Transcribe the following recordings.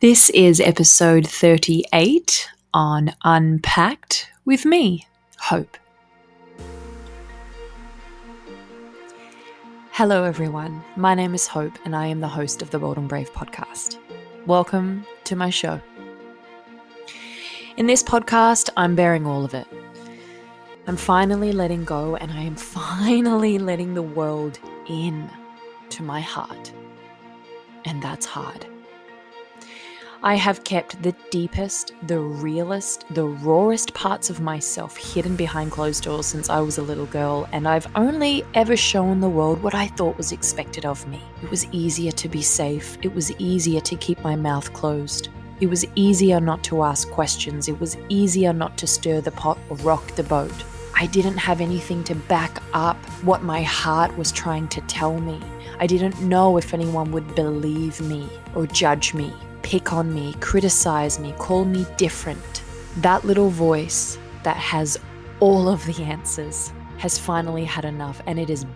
This is episode 38 on Unpacked with me, Hope. Hello, everyone. My name is Hope, and I am the host of the Bold and Brave podcast. Welcome to my show. In this podcast, I'm bearing all of it. I'm finally letting go, and I am finally letting the world in to my heart. And that's hard. I have kept the deepest, the realest, the rawest parts of myself hidden behind closed doors since I was a little girl, and I've only ever shown the world what I thought was expected of me. It was easier to be safe, it was easier to keep my mouth closed. It was easier not to ask questions, it was easier not to stir the pot or rock the boat. I didn't have anything to back up what my heart was trying to tell me. I didn't know if anyone would believe me or judge me pick on me, criticize me, call me different. That little voice that has all of the answers has finally had enough and it is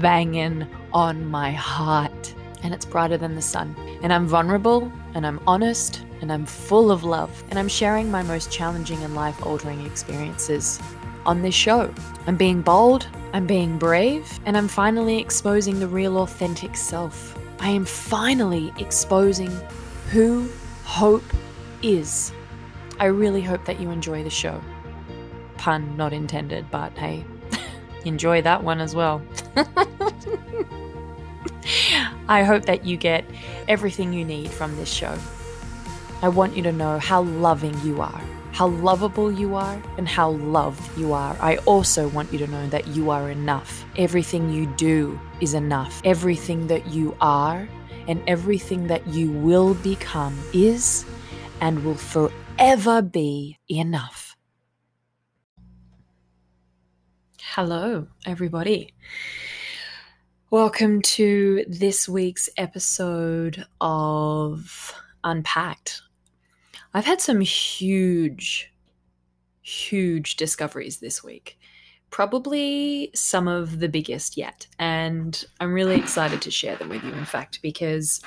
banging on my heart. And it's brighter than the sun. And I'm vulnerable and I'm honest and I'm full of love. And I'm sharing my most challenging and life altering experiences on this show. I'm being bold, I'm being brave, and I'm finally exposing the real, authentic self. I am finally exposing who Hope is. I really hope that you enjoy the show. Pun not intended, but hey, enjoy that one as well. I hope that you get everything you need from this show. I want you to know how loving you are, how lovable you are, and how loved you are. I also want you to know that you are enough. Everything you do is enough. Everything that you are and everything that you will become is and will forever be enough. Hello, everybody. Welcome to this week's episode of Unpacked. I've had some huge, huge discoveries this week probably some of the biggest yet. And I'm really excited to share them with you, in fact, because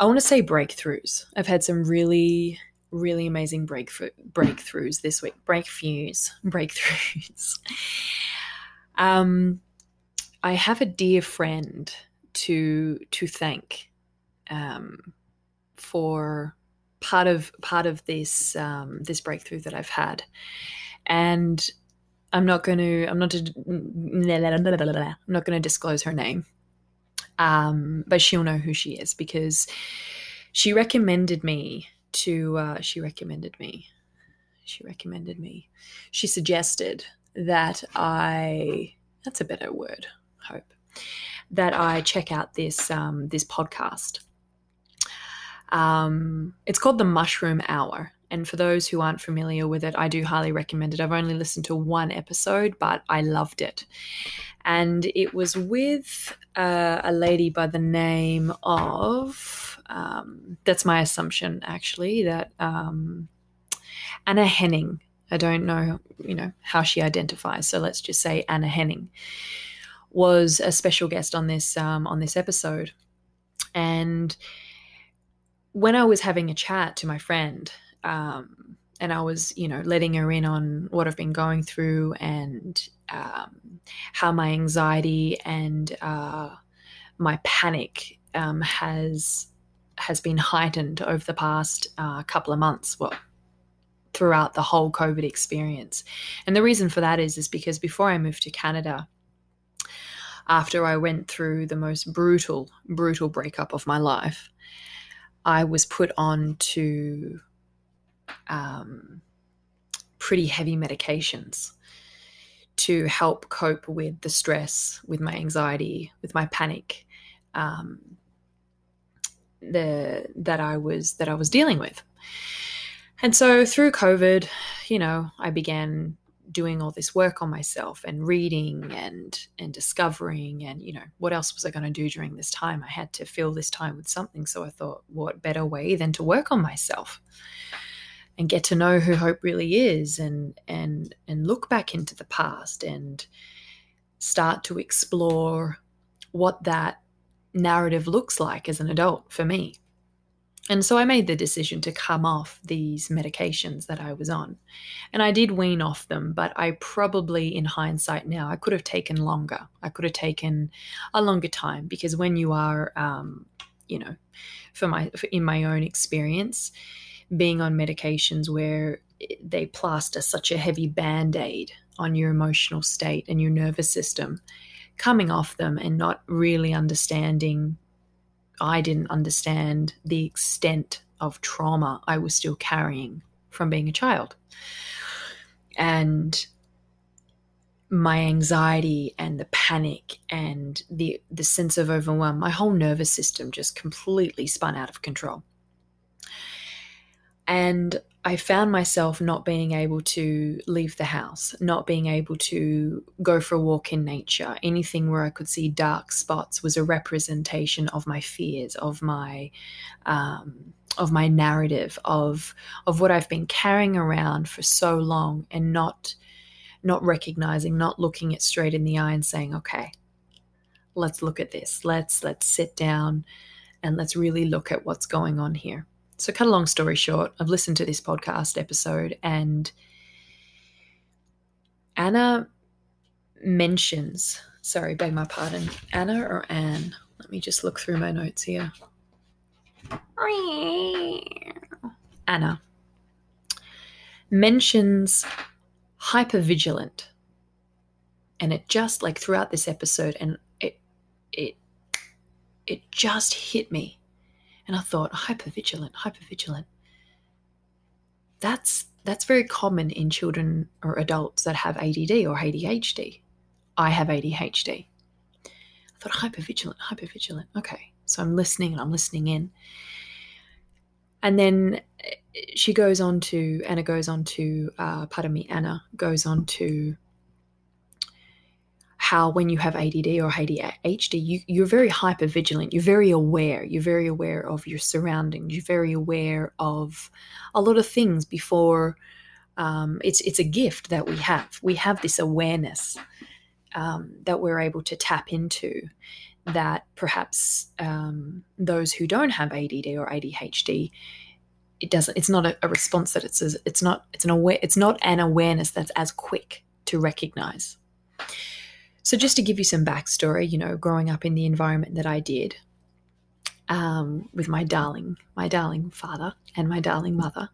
I want to say breakthroughs. I've had some really, really amazing breakthrough, breakthroughs this week. Breakthroughs. Breakthroughs. um, I have a dear friend to to thank um, for part of part of this um, this breakthrough that I've had, and I'm not going to. I'm not. I'm not going to disclose her name, um, but she'll know who she is because she recommended me to. Uh, she recommended me. She recommended me. She suggested that I. That's a better word. Hope that I check out this um, this podcast. Um, it's called the Mushroom Hour, and for those who aren't familiar with it, I do highly recommend it. I've only listened to one episode, but I loved it. And it was with uh, a lady by the name of, um, that's my assumption actually, that um, Anna Henning. I don't know, you know, how she identifies. So let's just say Anna Henning was a special guest on this um, on this episode. And when I was having a chat to my friend um, and I was, you know, letting her in on what I've been going through and um, how my anxiety and uh, my panic um, has has been heightened over the past uh, couple of months. Well, throughout the whole COVID experience, and the reason for that is is because before I moved to Canada, after I went through the most brutal, brutal breakup of my life, I was put on to um, pretty heavy medications to help cope with the stress, with my anxiety, with my panic, um, the that I was that I was dealing with. And so through COVID, you know, I began doing all this work on myself and reading and and discovering and you know what else was I going to do during this time? I had to fill this time with something. So I thought, what better way than to work on myself? And get to know who hope really is and and and look back into the past and start to explore what that narrative looks like as an adult for me And so I made the decision to come off these medications that I was on. And I did wean off them, but I probably, in hindsight now, I could have taken longer. I could have taken a longer time because when you are, um, you know, for my, for, in my own experience, being on medications where they plaster such a heavy band aid on your emotional state and your nervous system, coming off them and not really understanding I didn't understand the extent of trauma I was still carrying from being a child. And my anxiety and the panic and the the sense of overwhelm, my whole nervous system just completely spun out of control. And I found myself not being able to leave the house, not being able to go for a walk in nature. Anything where I could see dark spots was a representation of my fears, of my um, of my narrative, of of what I've been carrying around for so long, and not not recognizing, not looking it straight in the eye and saying, "Okay, let's look at this. Let's let's sit down, and let's really look at what's going on here." So, cut a long story short, I've listened to this podcast episode and Anna mentions, sorry, beg my pardon, Anna or Anne? Let me just look through my notes here. Anna mentions hypervigilant. And it just like throughout this episode and it it it just hit me and I thought, hypervigilant, hypervigilant. That's that's very common in children or adults that have ADD or ADHD. I have ADHD. I thought hypervigilant, hypervigilant. Okay. So I'm listening and I'm listening in. And then eh, she goes on to, Anna goes on to, uh, pardon me, Anna goes on to how when you have ADD or ADHD, you, you're very hyper vigilant. You're very aware. You're very aware of your surroundings. You're very aware of a lot of things before. Um, it's it's a gift that we have. We have this awareness um, that we're able to tap into. That perhaps um, those who don't have ADD or ADHD, it doesn't. It's not a, a response that it's it's not it's an aware. It's not an awareness that's as quick to recognize. So, just to give you some backstory, you know, growing up in the environment that I did um, with my darling, my darling father and my darling mother,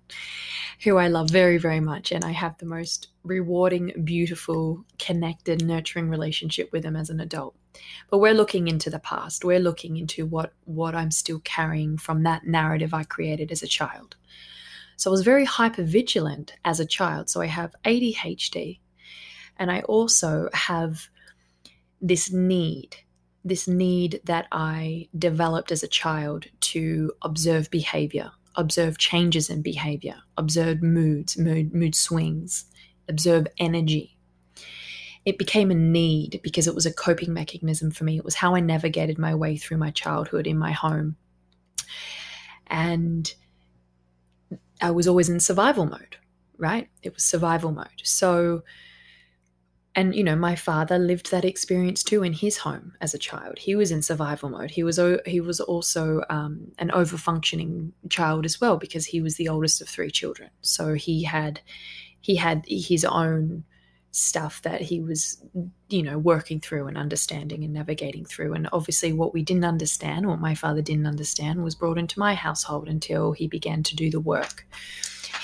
who I love very, very much. And I have the most rewarding, beautiful, connected, nurturing relationship with them as an adult. But we're looking into the past. We're looking into what, what I'm still carrying from that narrative I created as a child. So I was very hyper vigilant as a child. So I have ADHD and I also have this need, this need that I developed as a child to observe behavior, observe changes in behavior, observe moods, mood, mood swings, observe energy. It became a need because it was a coping mechanism for me. It was how I navigated my way through my childhood in my home. And I was always in survival mode, right? It was survival mode. So and you know my father lived that experience too in his home as a child. He was in survival mode. He was he was also um, an over functioning child as well because he was the oldest of three children. So he had he had his own stuff that he was you know working through and understanding and navigating through. And obviously what we didn't understand what my father didn't understand was brought into my household until he began to do the work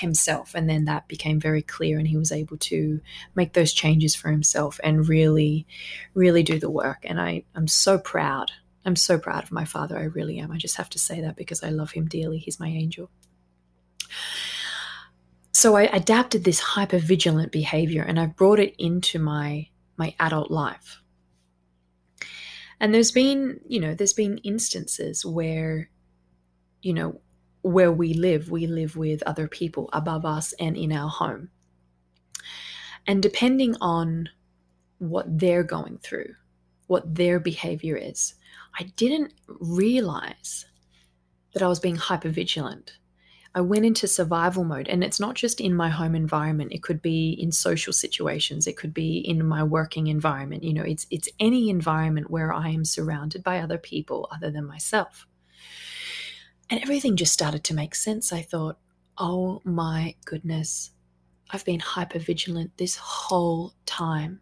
himself. And then that became very clear, and he was able to make those changes for himself and really, really do the work. And I, I'm so proud. I'm so proud of my father. I really am. I just have to say that because I love him dearly. He's my angel. So I adapted this hyper vigilant behavior and I've brought it into my my adult life. And there's been, you know, there's been instances where, you know, where we live, we live with other people above us and in our home. And depending on what they're going through, what their behavior is, I didn't realize that I was being hyper vigilant. I went into survival mode, and it's not just in my home environment. It could be in social situations. It could be in my working environment. You know, it's it's any environment where I am surrounded by other people other than myself. And everything just started to make sense. I thought, oh my goodness, I've been hyper vigilant this whole time.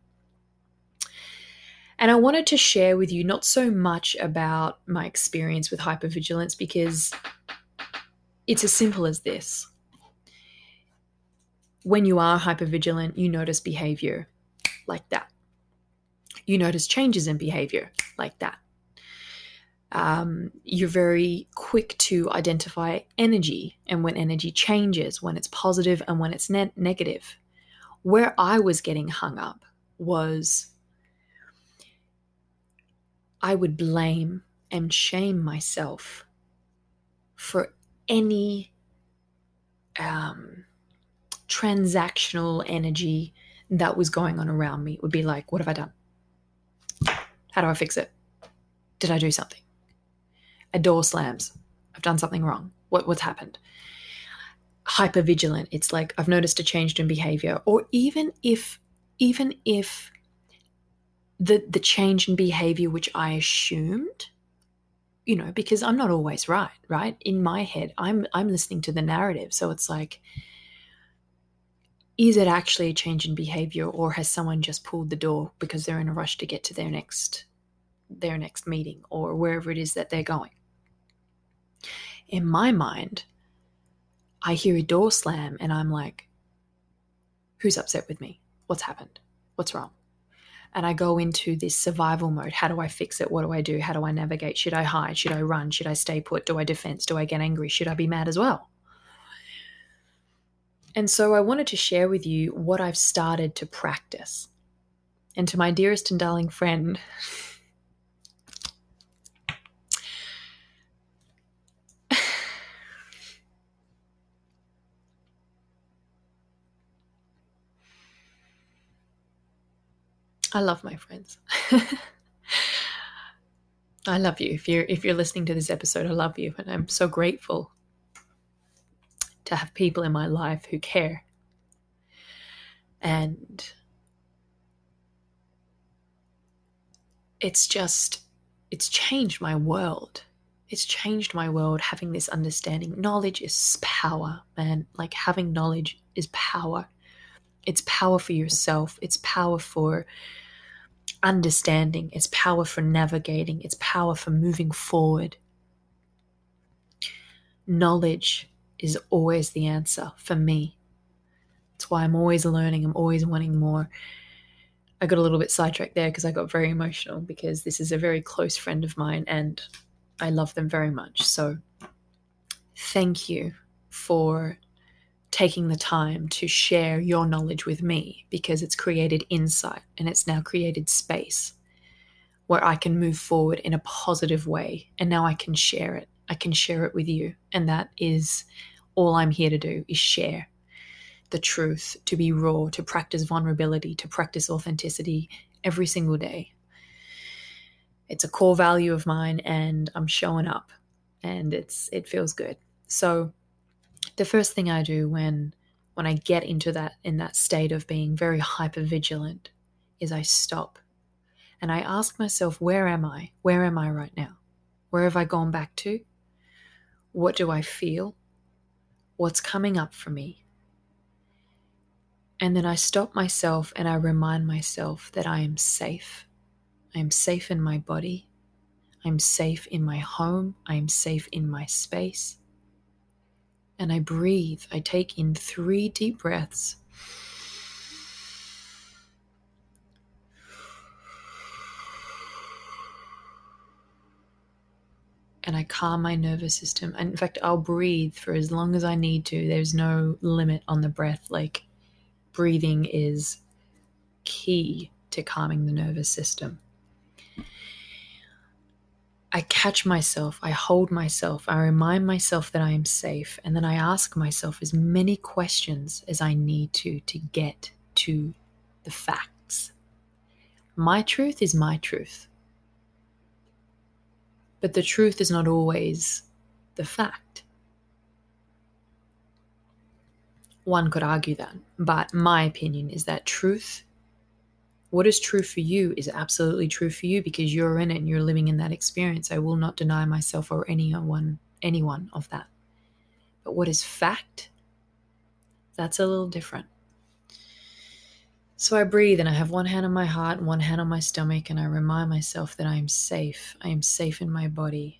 And I wanted to share with you not so much about my experience with hypervigilance because it's as simple as this. When you are hypervigilant, you notice behavior like that. You notice changes in behavior like that. Um, you're very quick to identify energy and when energy changes, when it's positive and when it's ne- negative. Where I was getting hung up was I would blame and shame myself for any um, transactional energy that was going on around me. It would be like, what have I done? How do I fix it? Did I do something? A door slams. I've done something wrong. What, what's happened? Hyper vigilant. It's like I've noticed a change in behavior. Or even if, even if the the change in behavior which I assumed, you know, because I'm not always right, right? In my head, I'm I'm listening to the narrative. So it's like is it actually a change in behavior or has someone just pulled the door because they're in a rush to get to their next their next meeting or wherever it is that they're going? In my mind, I hear a door slam and I'm like, who's upset with me? What's happened? What's wrong? and I go into this survival mode. How do I fix it? What do I do? How do I navigate? Should I hide? Should I run? Should I stay put? Do I defense? Do I get angry? Should I be mad as well? And so I wanted to share with you what I've started to practice. And to my dearest and darling friend, I love my friends. I love you. If you're if you're listening to this episode, I love you and I'm so grateful to have people in my life who care. And it's just it's changed my world. It's changed my world having this understanding. Knowledge is power, man. Like having knowledge is power. It's power for yourself. It's power for understanding, it's power for navigating, it's power for moving forward. Knowledge is always the answer for me. That's why I'm always learning, I'm always wanting more. I got a little bit sidetracked there because I got very emotional because this is a very close friend of mine and I love them very much. So, thank you for taking the time to share your knowledge with me because it's created insight and it's now created space where I can move forward in a positive way. And now I can share it. I can share it with you. And that is all I'm here to do is share the truth, to be raw, to practice vulnerability, to practice authenticity every single day. It's a core value of mine and I'm showing up and it's it feels good. So the first thing I do when when I get into that in that state of being very hyper vigilant is I stop and I ask myself, where am I? Where am I right now? Where have I gone back to? What do I feel? What's coming up for me? And then I stop myself and I remind myself that I am safe. I am safe in my body. I'm safe in my home. I am safe in my space and I breathe. I take in three deep breaths. And I calm my nervous system. And in fact, I'll breathe for as long as I need to. There's no limit on the breath. Like, breathing is key to calming the nervous system. I catch myself, I hold myself, I remind myself that I am safe, and then I ask myself as many questions as I need to to get to the facts. My truth is my truth. But the truth is not always the fact. One could argue that, but my opinion is that truth what is true for you is absolutely true for you because you're in it and you're living in that experience. I will not deny myself or anyone anyone of that. But what is fact? That's a little different. So I breathe and I have one hand on my heart and one hand on my stomach, and I remind myself that I am safe. I am safe in my body.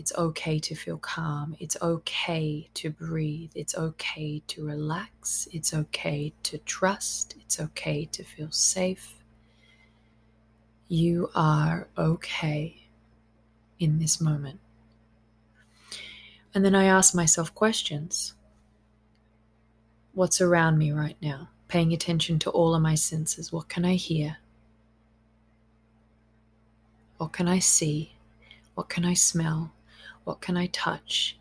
It's okay to feel calm. It's okay to breathe. It's okay to relax. It's okay to trust. It's okay to feel safe. You are okay in this moment. And then I ask myself questions What's around me right now? Paying attention to all of my senses. What can I hear? What can I see? What can I smell? What can I touch?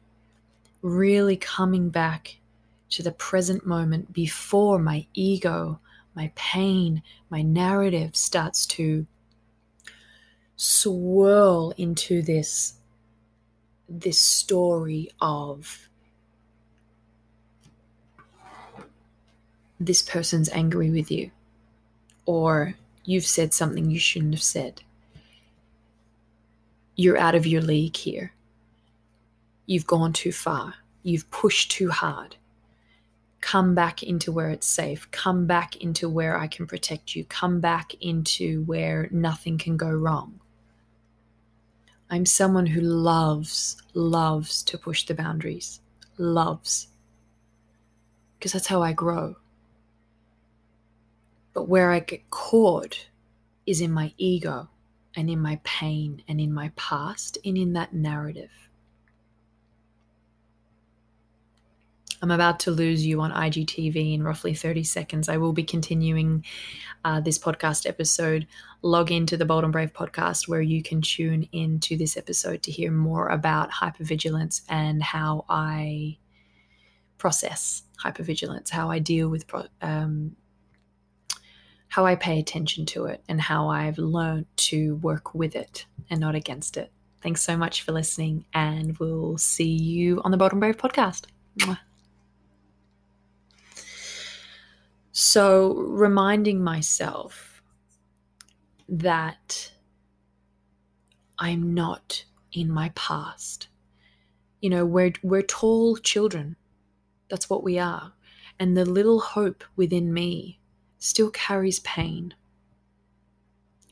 Really coming back to the present moment before my ego, my pain, my narrative starts to swirl into this this story of this person's angry with you or you've said something you shouldn't have said you're out of your league here You've gone too far. You've pushed too hard. Come back into where it's safe. Come back into where I can protect you. Come back into where nothing can go wrong. I'm someone who loves, loves to push the boundaries. Loves. Because that's how I grow. But where I get caught is in my ego and in my pain and in my past and in that narrative. I'm about to lose you on IGTV in roughly 30 seconds. I will be continuing uh, this podcast episode. Log into the Bold and Brave podcast where you can tune into this episode to hear more about hypervigilance and how I process hypervigilance, how I deal with, um, how I pay attention to it, and how I've learned to work with it and not against it. Thanks so much for listening, and we'll see you on the Bold and Brave podcast. Mwah. So, reminding myself that I'm not in my past. You know, we're, we're tall children. That's what we are. And the little hope within me still carries pain.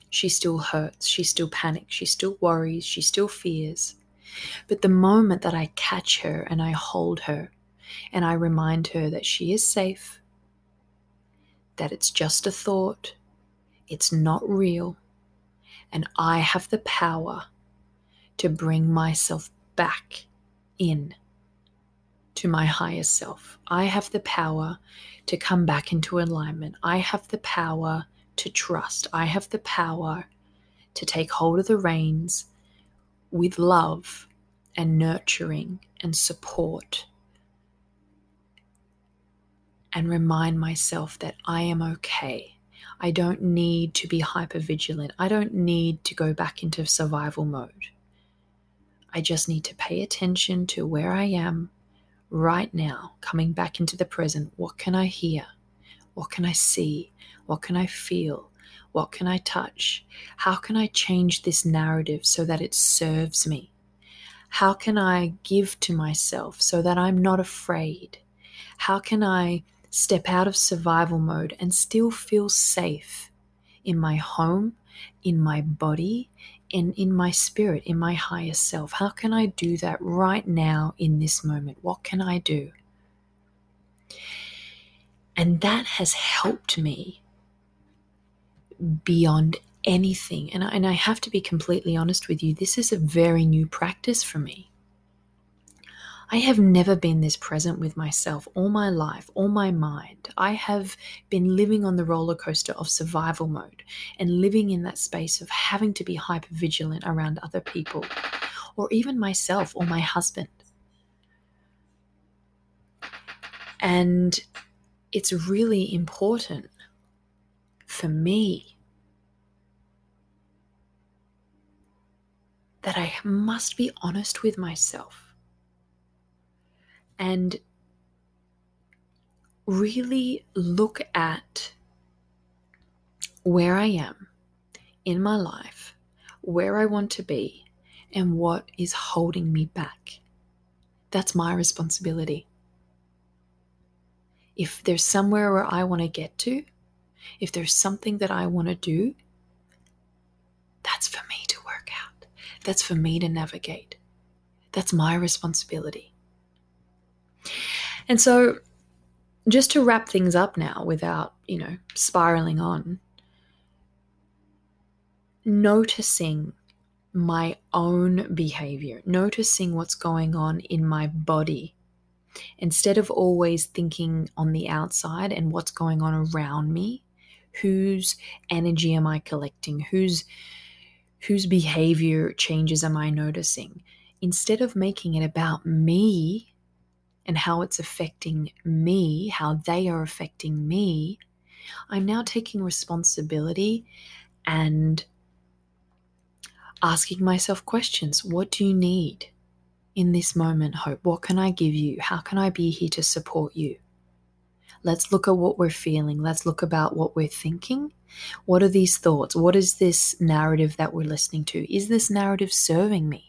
She still hurts. She still panics. She still worries. She still fears. But the moment that I catch her and I hold her and I remind her that she is safe, that it's just a thought, it's not real, and I have the power to bring myself back in to my higher self. I have the power to come back into alignment. I have the power to trust. I have the power to take hold of the reins with love and nurturing and support and remind myself that I am okay. I don't need to be hyper vigilant. I don't need to go back into survival mode. I just need to pay attention to where I am right now, coming back into the present. What can I hear? What can I see? What can I feel? What can I touch? How can I change this narrative so that it serves me? How can I give to myself so that I'm not afraid? How can I step out of survival mode and still feel safe in my home, in my body, and in my spirit, in my higher self? How can I do that right now in this moment? What can I do? And that has helped me beyond anything. And I, and I have to be completely honest with you, this is a very new practice for me. I have never been this present with myself all my life, all my mind. I have been living on the roller coaster of survival mode and living in that space of having to be hyper vigilant around other people or even myself or my husband. And it's really important for me that I must be honest with myself and really look at where I am in my life, where I want to be, and what is holding me back. That's my responsibility. If there's somewhere where I want to get to, if there's something that I want to do, that's for me to work out. That's for me to navigate. That's my responsibility. And so, just to wrap things up now without, you know, spiraling on, noticing my own behavior, noticing what's going on in my body instead of always thinking on the outside and what's going on around me whose energy am i collecting? Whose whose behavior changes am i noticing? Instead of making it about me and how it's affecting me how they are affecting me i'm now taking responsibility and asking myself questions what do you need in this moment, Hope? What can I give you? How can I be here to support you? Let's look at what we're feeling. Let's look about what we're thinking. What are these thoughts? What is this narrative that we're listening to? Is this narrative serving me?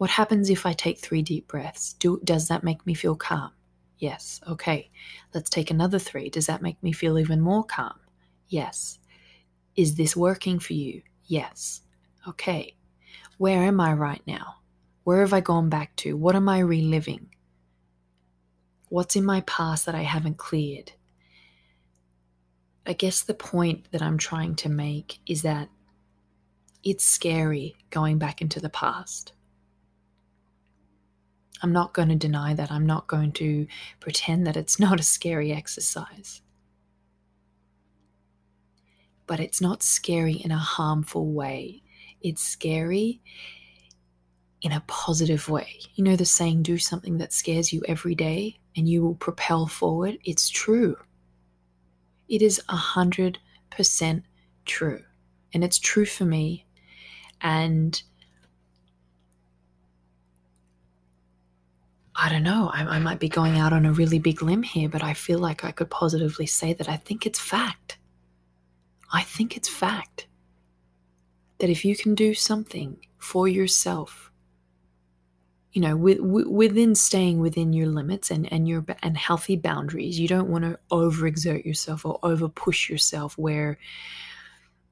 What happens if I take three deep breaths? Do, does that make me feel calm? Yes. Okay. Let's take another three. Does that make me feel even more calm? Yes. Is this working for you? Yes. Okay. Where am I right now? Where have I gone back to? What am I reliving? What's in my past that I haven't cleared? I guess the point that I'm trying to make is that it's scary going back into the past. I'm not going to deny that. I'm not going to pretend that it's not a scary exercise. But it's not scary in a harmful way. It's scary in a positive way. You know the saying, do something that scares you every day and you will propel forward? It's true. It is a hundred percent true. And it's true for me. And I don't know, I, I, might be going out on a really big limb here, but I feel like I could positively say that I think it's fact. I think it's fact that if you can do something for yourself you know with, within staying within your limits and and your and healthy boundaries you don't want to overexert yourself or over push yourself where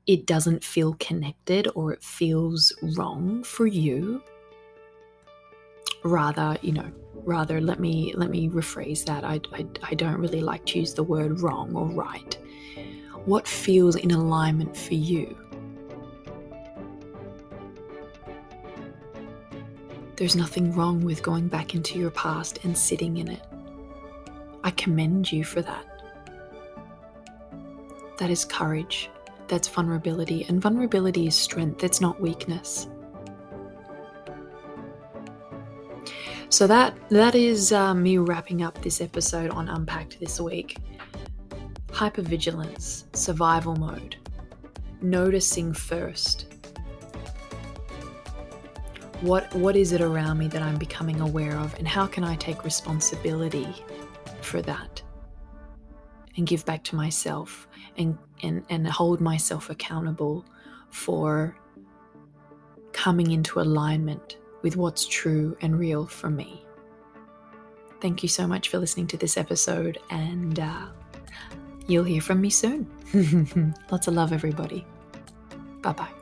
it doesn't feel connected or it feels wrong for you rather you know rather let me let me rephrase that I, I i don't really like to use the word wrong or right what feels in alignment for you There's nothing wrong with going back into your past and sitting in it. I commend you for that. That is courage. That's vulnerability. And vulnerability is strength, it's not weakness. So that that is uh, me wrapping up this episode on Unpacked this week. Hypervigilance, survival mode, noticing first, what what is it around me that I'm becoming aware of and how can I take responsibility for that and give back to myself and and, and hold myself accountable for coming into alignment with what's true and real for me. Thank you so much for listening to this episode, and uh, you'll hear from me soon. Lots of love, everybody. Bye bye.